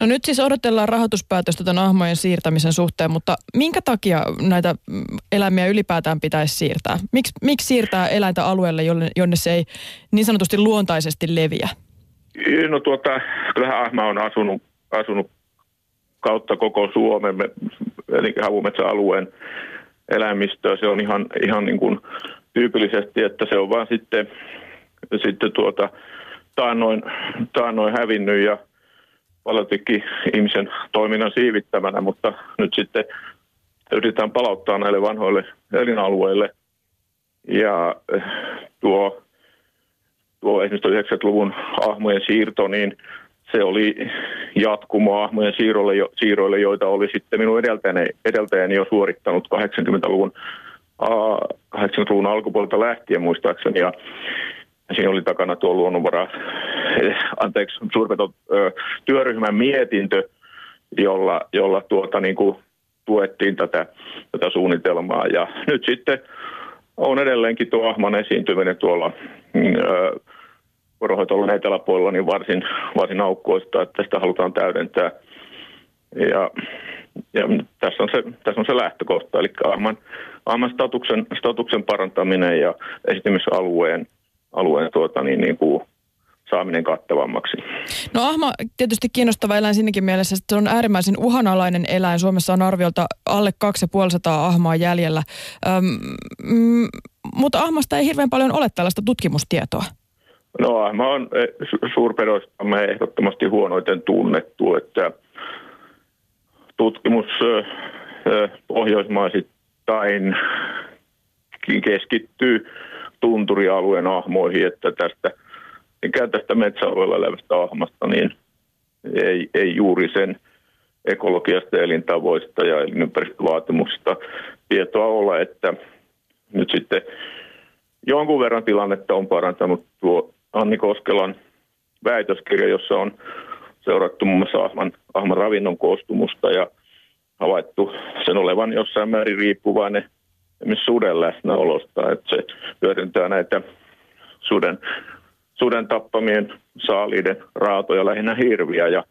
No nyt siis odotellaan rahoituspäätöstä tämän ahmojen siirtämisen suhteen, mutta minkä takia näitä eläimiä ylipäätään pitäisi siirtää? Miks, miksi siirtää eläintä alueelle, jonne, jonne se ei niin sanotusti luontaisesti leviä? No tuota, kyllähän ahma on asunut, asunut kautta koko Suomen, eli havumetsäalueen eläimistöä. Se on ihan, ihan niin kuin tyypillisesti, että se on vaan sitten, sitten tuota, taannoin, taannoin hävinnyt ja paljonkin ihmisen toiminnan siivittämänä, mutta nyt sitten yritetään palauttaa näille vanhoille elinalueille. Ja eh, tuo, tuo esimerkiksi 90-luvun ahmojen siirto, niin se oli jatkumo ahmojen siirroille, siirroille, joita oli sitten minun edeltäjäni, edeltäjäni jo suorittanut 80-luvun, 80-luvun alkupuolelta lähtien muistaakseni. Ja siinä oli takana tuo luonnonvara, anteeksi, suurpeto työryhmän mietintö, jolla, jolla tuota, niin kuin, tuettiin tätä, tätä suunnitelmaa. Ja nyt sitten on edelleenkin tuo ahman esiintyminen tuolla mm, vuorohoitoalueen eteläpuolella niin varsin, varsin aukkoista, että sitä halutaan täydentää. Ja, ja tässä, on se, tässä on se lähtökohta, eli ahman, ahman statuksen, statuksen parantaminen ja esitymisalueen alueen tuota, niin, niin kuin saaminen kattavammaksi. No ahma tietysti kiinnostava eläin sinnekin mielessä, että se on äärimmäisen uhanalainen eläin. Suomessa on arviolta alle 2500 ahmaa jäljellä, Öm, mm, mutta ahmasta ei hirveän paljon ole tällaista tutkimustietoa. No ahma on eh, suurpedoistamme ehdottomasti huonoiten tunnettu, että tutkimus eh, eh, pohjoismaisittain keskittyy tunturialueen ahmoihin, että tästä, ikään tästä metsäalueella elävästä ahmasta, niin ei, ei juuri sen ekologiasta, elintavoista ja elinympäristövaatimuksista tietoa ole, että nyt sitten jonkun verran tilannetta on parantanut tuo Anni Koskelan väitöskirja, jossa on seurattu muun muassa ahman, ahman ravinnon koostumusta ja havaittu sen olevan jossain määrin riippuvainen esimerkiksi suden läsnäolosta, että se hyödyntää näitä suden, suden tappamien saaliiden raatoja, lähinnä hirviä ja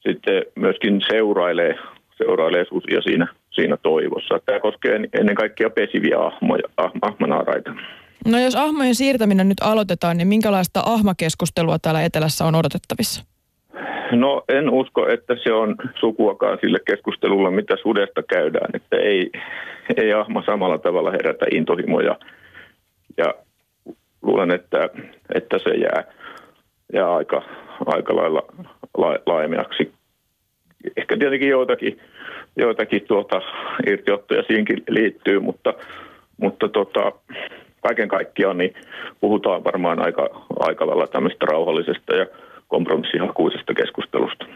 sitten myöskin seurailee, seurailee susia siinä, siinä toivossa. Tämä koskee ennen kaikkea pesiviä ahmoja, ahmanaaraita. No jos ahmojen siirtäminen nyt aloitetaan, niin minkälaista ahmakeskustelua täällä etelässä on odotettavissa? No en usko, että se on sukuakaan sille keskustelulle, mitä sudesta käydään. Että ei, ei ahma samalla tavalla herätä intohimoja. Ja luulen, että, että se jää, jää aika, aika lailla la, laajemmaksi. Ehkä tietenkin joitakin, joitakin tuota, irtiottoja siinkin liittyy, mutta, mutta tota, kaiken kaikkiaan niin puhutaan varmaan aika, aika lailla tämmöistä rauhallisesta ja kompromissihakuisesta keskustelusta.